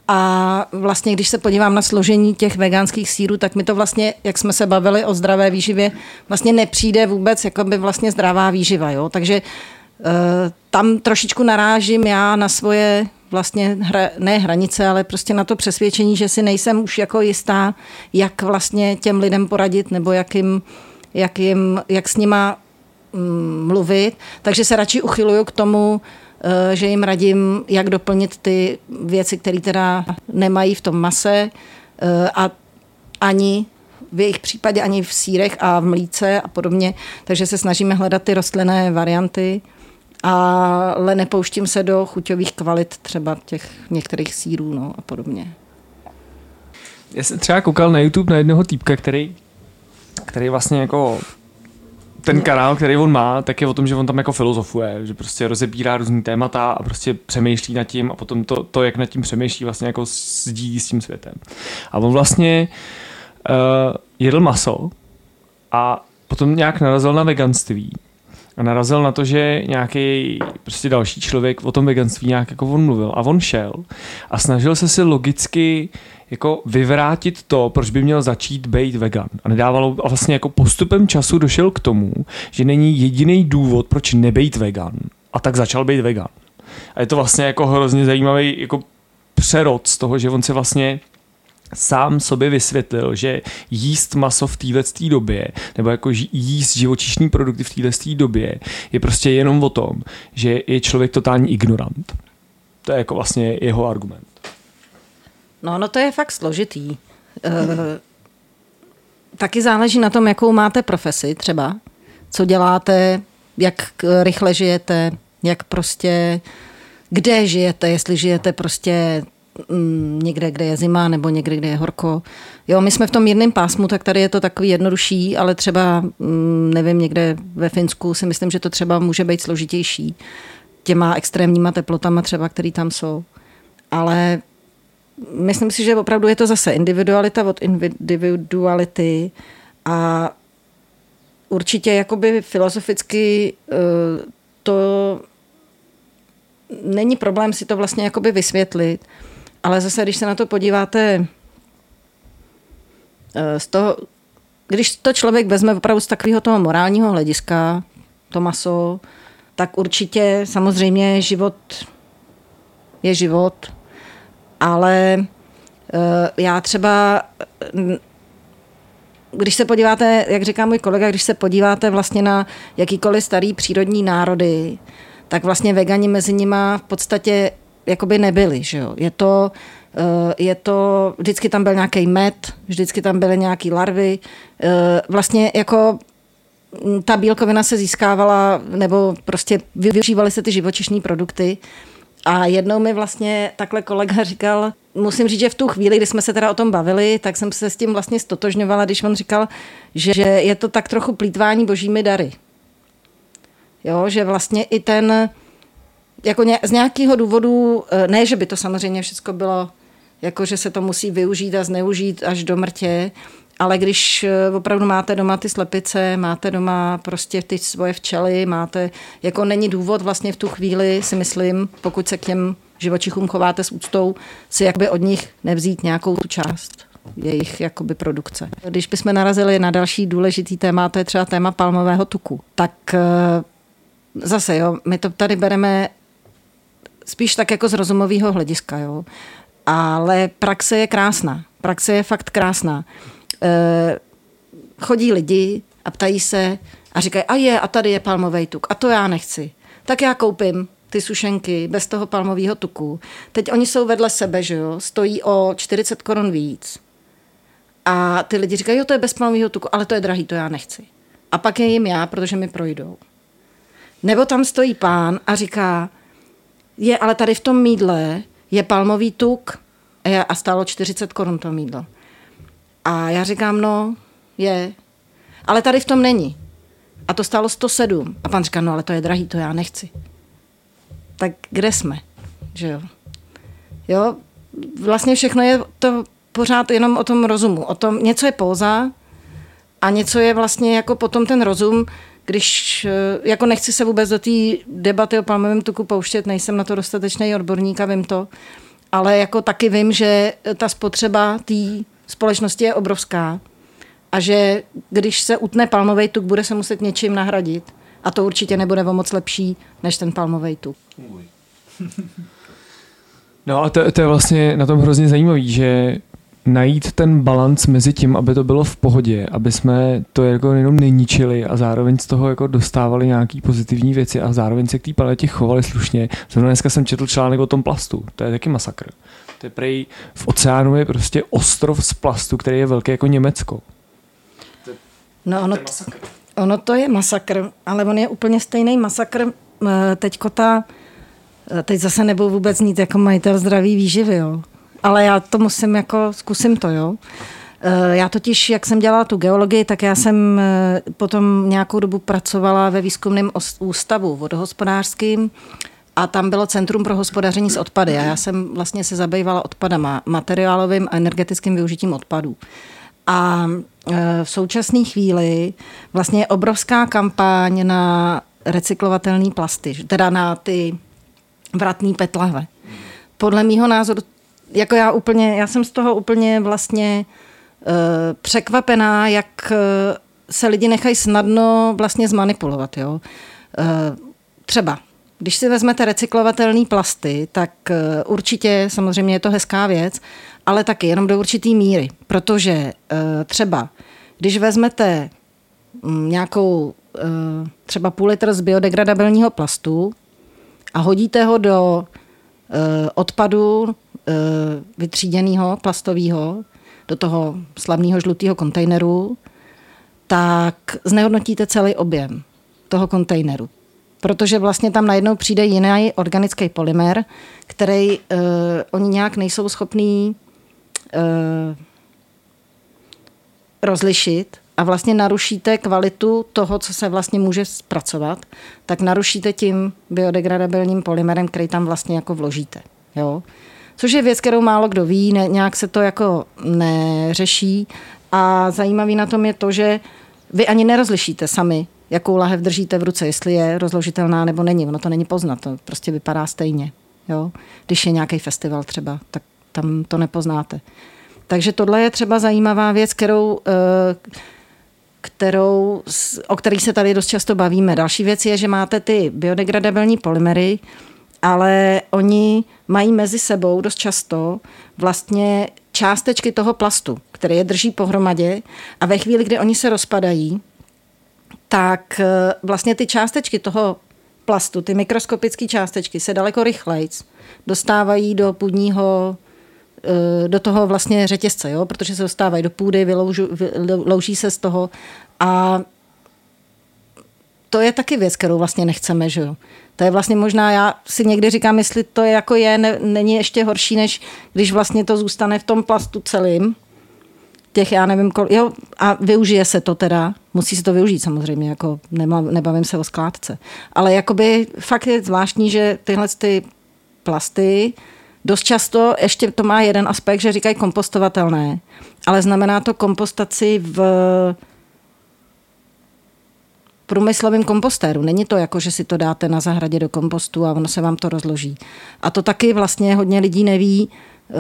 A vlastně, když se podívám na složení těch veganských sírů, tak mi to vlastně, jak jsme se bavili o zdravé výživě, vlastně nepřijde vůbec jako by vlastně zdravá výživa. Jo? Takže tam trošičku narážím já na svoje vlastně hra, ne hranice, ale prostě na to přesvědčení, že si nejsem už jako jistá, jak vlastně těm lidem poradit nebo jak, jim, jak, jim, jak s nima mm, mluvit. Takže se radši uchyluju k tomu, Eh, že jim radím, jak doplnit ty věci, které teda nemají v tom mase eh, a ani v jejich případě ani v sírech a v mlíce a podobně, takže se snažíme hledat ty rostlinné varianty, ale nepouštím se do chuťových kvalit třeba těch některých sírů no, a podobně. Já jsem třeba koukal na YouTube na jednoho týpka, který, který vlastně jako ten kanál, který on má, tak je o tom, že on tam jako filozofuje, že prostě rozebírá různý témata a prostě přemýšlí nad tím a potom to, to jak nad tím přemýšlí, vlastně jako sdílí s tím světem. A on vlastně uh, jedl maso a potom nějak narazil na veganství. A narazil na to, že nějaký prostě další člověk o tom veganství nějak jako on mluvil a on šel a snažil se si logicky jako vyvrátit to, proč by měl začít být vegan. A nedávalo, a vlastně jako postupem času došel k tomu, že není jediný důvod, proč nebejt vegan. A tak začal být vegan. A je to vlastně jako hrozně zajímavý jako přerod z toho, že on se vlastně sám sobě vysvětlil, že jíst maso v téhle době, nebo jako jíst živočišní produkty v téhle době, je prostě jenom o tom, že je člověk totální ignorant. To je jako vlastně jeho argument. No, no to je fakt složitý. E, taky záleží na tom, jakou máte profesi třeba, co děláte, jak rychle žijete, jak prostě, kde žijete, jestli žijete prostě někde, kde je zima, nebo někde, kde je horko. Jo, my jsme v tom jedném pásmu, tak tady je to takový jednodušší, ale třeba, mm, nevím, někde ve Finsku si myslím, že to třeba může být složitější těma extrémníma teplotama třeba, které tam jsou. Ale myslím si, že opravdu je to zase individualita od individuality a určitě jakoby filozoficky eh, to není problém si to vlastně jakoby vysvětlit, ale zase, když se na to podíváte eh, z toho, když to člověk vezme opravdu z takového toho morálního hlediska, to maso, tak určitě samozřejmě život je život, ale eh, já třeba, když se podíváte, jak říká můj kolega, když se podíváte vlastně na jakýkoliv starý přírodní národy, tak vlastně vegani mezi nima v podstatě jakoby nebyli. Že jo? Je to, eh, je to, vždycky tam byl nějaký med, vždycky tam byly nějaké larvy. Eh, vlastně jako ta bílkovina se získávala, nebo prostě využívaly se ty živočišní produkty. A jednou mi vlastně takhle kolega říkal, musím říct, že v tu chvíli, kdy jsme se teda o tom bavili, tak jsem se s tím vlastně stotožňovala, když on říkal, že, že je to tak trochu plítvání božími dary. Jo, že vlastně i ten, jako ně, z nějakého důvodu, eh, ne, že by to samozřejmě všechno bylo, jako že se to musí využít a zneužít až do mrtě, ale když eh, opravdu máte doma ty slepice, máte doma prostě ty svoje včely, máte, jako není důvod vlastně v tu chvíli, si myslím, pokud se k těm živočichům chováte s úctou, si jakby od nich nevzít nějakou tu část jejich jakoby produkce. Když bychom narazili na další důležitý téma, to je třeba téma palmového tuku, tak eh, zase, jo, my to tady bereme spíš tak jako z rozumového hlediska, jo. Ale praxe je krásná. Praxe je fakt krásná. E, chodí lidi a ptají se a říkají, a je, a tady je palmový tuk, a to já nechci. Tak já koupím ty sušenky bez toho palmového tuku. Teď oni jsou vedle sebe, že jo, stojí o 40 korun víc. A ty lidi říkají, jo, to je bez palmového tuku, ale to je drahý, to já nechci. A pak je jim já, protože mi projdou. Nebo tam stojí pán a říká, je, ale tady v tom mídle je palmový tuk a stálo 40 korun to mídlo. A já říkám, no, je, ale tady v tom není. A to stálo 107. A pan říká, no ale to je drahý, to já nechci. Tak kde jsme? Že jo? Jo, vlastně všechno je to pořád jenom o tom rozumu. O tom, něco je pouza a něco je vlastně jako potom ten rozum, když eh, jako nechci se vůbec do té debaty o palmovém tuku pouštět, nejsem na to dostatečný odborník a vím to, ale jako taky vím, že ta spotřeba té společnosti je obrovská a že když se utne palmový tuk, bude se muset něčím nahradit a to určitě nebude o moc lepší než ten palmový tuk. No a to, to je vlastně na tom hrozně zajímavý, že najít ten balans mezi tím, aby to bylo v pohodě, aby jsme to jako jenom neničili a zároveň z toho jako dostávali nějaký pozitivní věci a zároveň se k té paletě chovali slušně. Zrovna dneska jsem četl článek o tom plastu. To je taky masakr. To je prej, v oceánu je prostě ostrov z plastu, který je velký jako Německo. To, no ono, to, ono to je masakr, ale on je úplně stejný masakr. Teďko ta, teď zase nebudu vůbec nít jako majitel zdraví výživy, jo ale já to musím jako, zkusím to, jo. Eh, já totiž, jak jsem dělala tu geologii, tak já jsem eh, potom nějakou dobu pracovala ve výzkumném ústavu vodohospodářským a tam bylo Centrum pro hospodaření s odpady a já jsem vlastně se zabývala odpadama, materiálovým a energetickým využitím odpadů. A eh, v současné chvíli vlastně je obrovská kampaň na recyklovatelné plasty, teda na ty vratný petlahve. Podle mýho názoru, jako já úplně, já jsem z toho úplně vlastně uh, překvapená, jak uh, se lidi nechají snadno vlastně zmanipulovat. Jo? Uh, třeba, když si vezmete recyklovatelné plasty, tak určitě samozřejmě je to hezká věc, ale taky jenom do určitý míry, protože třeba, když vezmete um, nějakou třeba půl litr z biodegradabilního plastu a hodíte ho do odpadu vytříděného plastového, do toho slavného žlutého kontejneru, tak znehodnotíte celý objem toho kontejneru. Protože vlastně tam najednou přijde jiný organický polymer, který uh, oni nějak nejsou schopní uh, rozlišit a vlastně narušíte kvalitu toho, co se vlastně může zpracovat, tak narušíte tím biodegradabilním polymerem, který tam vlastně jako vložíte. Jo? Což je věc, kterou málo kdo ví, ne, nějak se to jako neřeší a zajímavý na tom je to, že vy ani nerozlišíte sami, jakou lahev držíte v ruce, jestli je rozložitelná nebo není. Ono to není poznat, to prostě vypadá stejně. Jo? Když je nějaký festival třeba, tak tam to nepoznáte. Takže tohle je třeba zajímavá věc, kterou, eh, kterou, o který se tady dost často bavíme. Další věc je, že máte ty biodegradabilní polymery, ale oni mají mezi sebou dost často vlastně částečky toho plastu, které je drží pohromadě a ve chvíli, kdy oni se rozpadají, tak eh, vlastně ty částečky toho plastu, ty mikroskopické částečky se daleko rychleji dostávají do půdního eh, do toho vlastně řetězce, jo? protože se dostávají do půdy, vylouží se z toho a to je taky věc, kterou vlastně nechceme, že jo. To je vlastně možná, já si někdy říkám, jestli to je jako je, ne, není ještě horší, než když vlastně to zůstane v tom plastu celým, těch, já nevím, kol, jo, a využije se to teda, musí se to využít samozřejmě, jako nema, nebavím se o skládce. Ale jakoby fakt je zvláštní, že tyhle ty plasty dost často ještě to má jeden aspekt, že říkají kompostovatelné, ale znamená to kompostaci v průmyslovém kompostéru. Není to jako, že si to dáte na zahradě do kompostu a ono se vám to rozloží. A to taky vlastně hodně lidí neví, eh,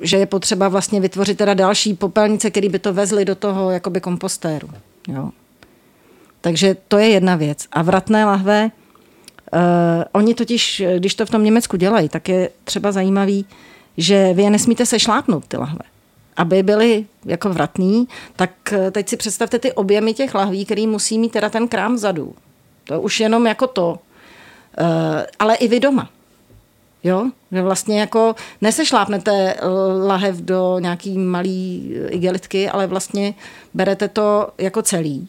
že je potřeba vlastně vytvořit teda další popelnice, které by to vezly do toho jakoby kompostéru. Jo. Takže to je jedna věc. A vratné lahve, uh, oni totiž, když to v tom Německu dělají, tak je třeba zajímavý, že vy je nesmíte sešlápnout, ty lahve aby byly jako vratný, tak eh, teď si představte ty objemy těch lahví, který musí mít teda ten krám vzadu. To už jenom jako to. Eh, ale i vy doma. Jo? Že vlastně jako nesešlápnete lahev do nějaký malý igelitky, ale vlastně berete to jako celý.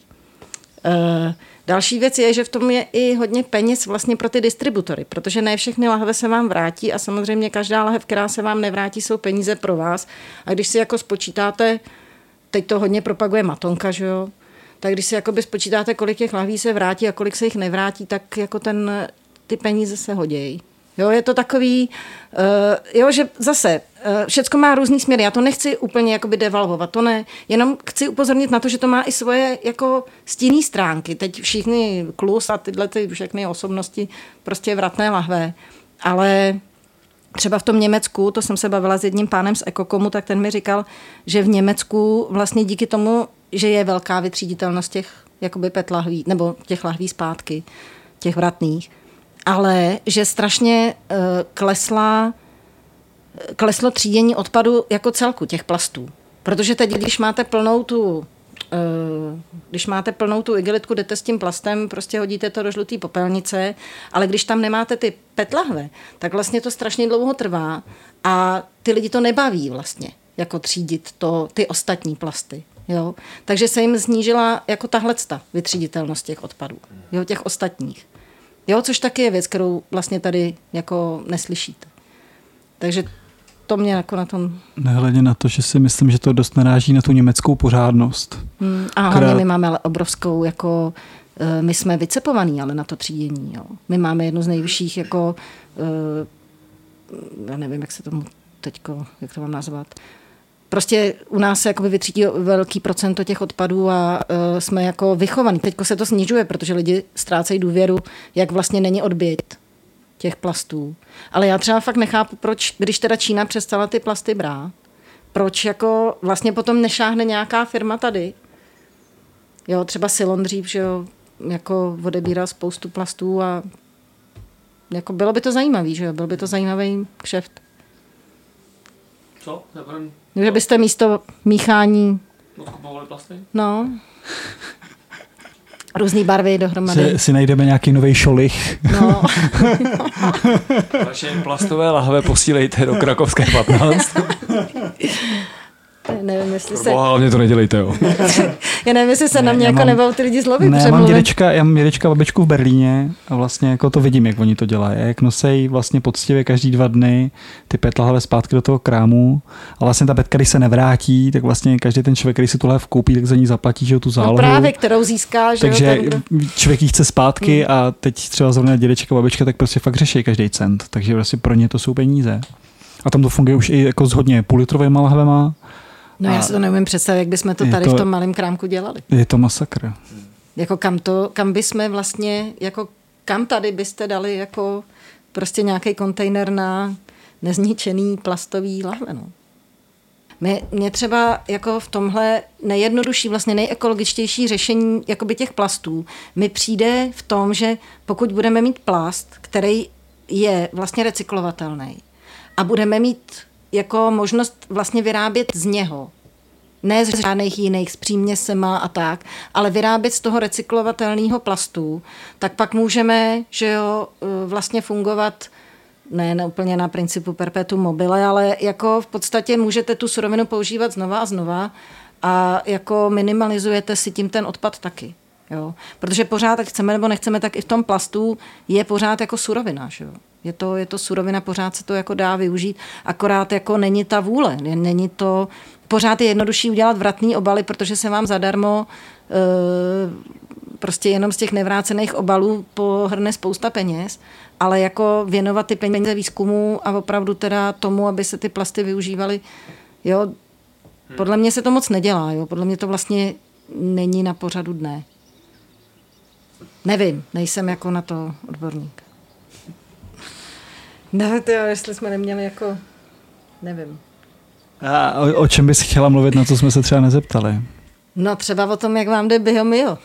Uh, Další věc je, že v tom je i hodně peněz vlastně pro ty distributory, protože ne všechny lahve se vám vrátí a samozřejmě každá lahev, která se vám nevrátí, jsou peníze pro vás. A když si jako spočítáte, teď to hodně propaguje Matonka, že jo, tak když si jakoby spočítáte, kolik těch lahví se vrátí a kolik se jich nevrátí, tak jako ten, ty peníze se hodějí. Jo, je to takový, uh, jo, že zase uh, všecko má různý směry. Já to nechci úplně jakoby devalvovat, to ne. Jenom chci upozornit na to, že to má i svoje jako stinné stránky. Teď všichni klus a tyhle ty všechny osobnosti prostě vratné lahve. Ale třeba v tom Německu, to jsem se bavila s jedním pánem z Ekokomu, tak ten mi říkal, že v Německu vlastně díky tomu, že je velká vytříditelnost těch jakoby pet lahví, nebo těch lahví zpátky, těch vratných, ale že strašně uh, klesla, kleslo třídění odpadu jako celku těch plastů. Protože teď, když máte plnou tu Uh, když máte plnou tu igelitku, jdete s tím plastem, prostě hodíte to do žluté popelnice, ale když tam nemáte ty petlahve, tak vlastně to strašně dlouho trvá a ty lidi to nebaví vlastně, jako třídit to, ty ostatní plasty. Jo? Takže se jim znížila jako tahle vytříditelnost těch odpadů, jo? těch ostatních. Jo, což taky je věc, kterou vlastně tady jako neslyšíte. Takže to mě jako na tom... Nehledě na to, že si myslím, že to dost naráží na tu německou pořádnost. Hmm, a hlavně která... my máme ale obrovskou jako eh, my jsme vycepovaní ale na to třídění. Jo. My máme jednu z nejvyšších jako eh, já nevím, jak se tomu teďko, jak to mám nazvat, prostě u nás se jakoby vytřítí velký procento těch odpadů a uh, jsme jako vychovaní. Teďko se to snižuje, protože lidi ztrácejí důvěru, jak vlastně není odbyt těch plastů. Ale já třeba fakt nechápu, proč, když teda Čína přestala ty plasty brát, proč jako vlastně potom nešáhne nějaká firma tady. Jo, třeba Silon dřív, že jo, jako odebírá spoustu plastů a jako bylo by to zajímavý, že jo, byl by to zajímavý kšeft. Co? Že byste místo míchání, Odkupovali plasty? no, různé barvy dohromady. Si, si najdeme nějaký nový šolich. No, Vaše plastové lahve posílejte do Krakovské 15. nevím, jestli se, Boha, hlavně to nedělejte, jo. já nevím, jestli se na Ne, mě já jako mám- nebudou ty lidi zlobit, Ne, já mám dědečka, já mám dědečka a babičku v Berlíně a vlastně jako to vidím, jak oni to dělají. Jak nosej vlastně poctivě každý dva dny ty pět lahve zpátky do toho krámu a vlastně ta petka, když se nevrátí, tak vlastně každý ten člověk, který si tu lahev koupí, tak za ní zaplatí, že jo, tu zálohu. No právě, kterou získá, že takže jo, ten, člověk ji chce zpátky Hmm. a teď třeba zrovna dědečka a babička tak prostě fakt řeší každý cent, takže vlastně pro ně to jsou peníze. A tam to funguje už i jako s hodně půlitrovými lahvema. No já a- si to neumím představit, jak bychom to tady to- v tom malém krámku dělali. Je to masakr. Jako kam to, kam bychom vlastně, jako kam tady byste dali jako prostě nějaký kontejner na nezničený plastový lahve, no. Mě, mě třeba jako v tomhle nejjednodušší, vlastně nejekologičtější řešení jakoby těch plastů mi přijde v tom, že pokud budeme mít plast, který je vlastně recyklovatelný a budeme mít jako možnost vlastně vyrábět z něho ne z žádných jiných, s příměsema a tak, ale vyrábět z toho recyklovatelného plastu, tak pak můžeme, že jo, eh, vlastně fungovat ne, ne úplně na principu perpetuum mobile, ale jako v podstatě můžete tu surovinu používat znova a znova a jako minimalizujete si tím ten odpad taky. Jo? Protože pořád, ať chceme nebo nechceme, tak i v tom plastu je pořád jako surovina. Že jo? Je, to, je to surovina, pořád se to jako dá využít, akorát jako není ta vůle, není to, pořád je jednodušší udělat vratný obaly, protože se vám zadarmo e, prostě jenom z těch nevrácených obalů pohrne spousta peněz, ale jako věnovat ty peníze výzkumu a opravdu teda tomu, aby se ty plasty využívaly, jo, podle mě se to moc nedělá, jo, podle mě to vlastně není na pořadu dne. Nevím, nejsem jako na to odborník. Ne, to jestli jsme neměli jako, nevím. A o, o čem bys chtěla mluvit, na co jsme se třeba nezeptali? No třeba o tom, jak vám jde biomio.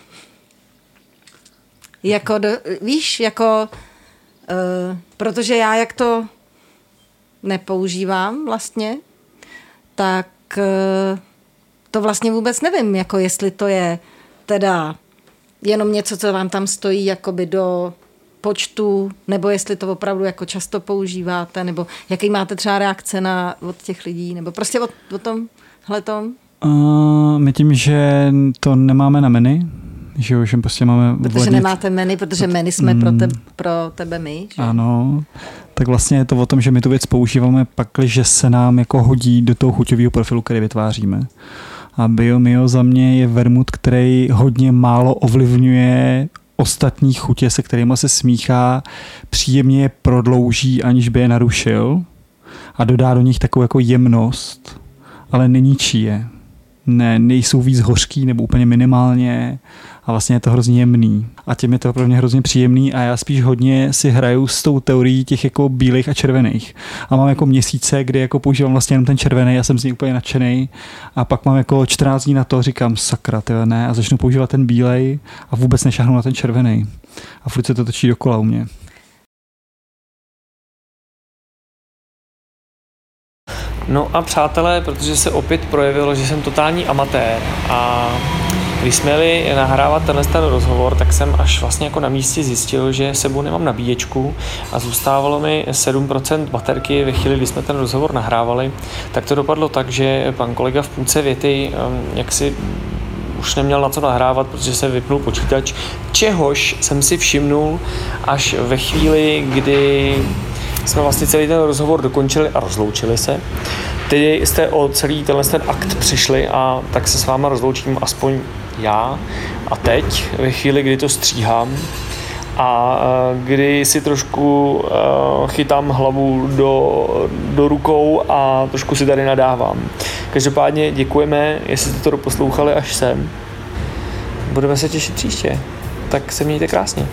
Jako, do, víš, jako, uh, protože já jak to nepoužívám vlastně, tak uh, to vlastně vůbec nevím, jako jestli to je teda jenom něco, co vám tam stojí jakoby do počtu, nebo jestli to opravdu jako často používáte, nebo jaký máte třeba reakce na, od těch lidí, nebo prostě o, o tom, tom. Uh, my tím, že to nemáme na menu, že jo, že prostě máme... Protože vladnic- nemáte menu, protože menu jsme pro, te, pro tebe my. Že? Ano, tak vlastně je to o tom, že my tu věc používáme pak, že se nám jako hodí do toho chuťového profilu, který vytváříme. A Biomio za mě je vermut, který hodně málo ovlivňuje ostatní chutě, se kterými se smíchá, příjemně je prodlouží, aniž by je narušil. A dodá do nich takovou jako jemnost, ale neničí je. Ne, nejsou víc hořký nebo úplně minimálně a vlastně je to hrozně jemný. A tím je to pro mě hrozně příjemný a já spíš hodně si hraju s tou teorií těch jako bílých a červených. A mám jako měsíce, kdy jako používám vlastně jenom ten červený, já jsem z něj úplně nadšený a pak mám jako 14 dní na to, říkám sakra, tyhle ne, a začnu používat ten bílej a vůbec nešahnu na ten červený. A furt se to točí dokola u mě. No a přátelé, protože se opět projevilo, že jsem totální amatér a když jsme jeli nahrávat tenhle ten rozhovor, tak jsem až vlastně jako na místě zjistil, že sebou nemám nabíječku a zůstávalo mi 7% baterky ve chvíli, kdy jsme ten rozhovor nahrávali, tak to dopadlo tak, že pan kolega v půlce věty um, jak si už neměl na co nahrávat, protože se vypnul počítač, čehož jsem si všimnul až ve chvíli, kdy jsme vlastně celý ten rozhovor dokončili a rozloučili se. Teď jste o celý tenhle ten akt přišli a tak se s váma rozloučím aspoň já. A teď, ve chvíli, kdy to stříhám, a eh, kdy si trošku uh, chytám hlavu do, do rukou a trošku si tady nadávám. Každopádně děkujeme, jestli jste to doposlouchali až sem. Budeme se těšit příště. Tak se mějte krásně.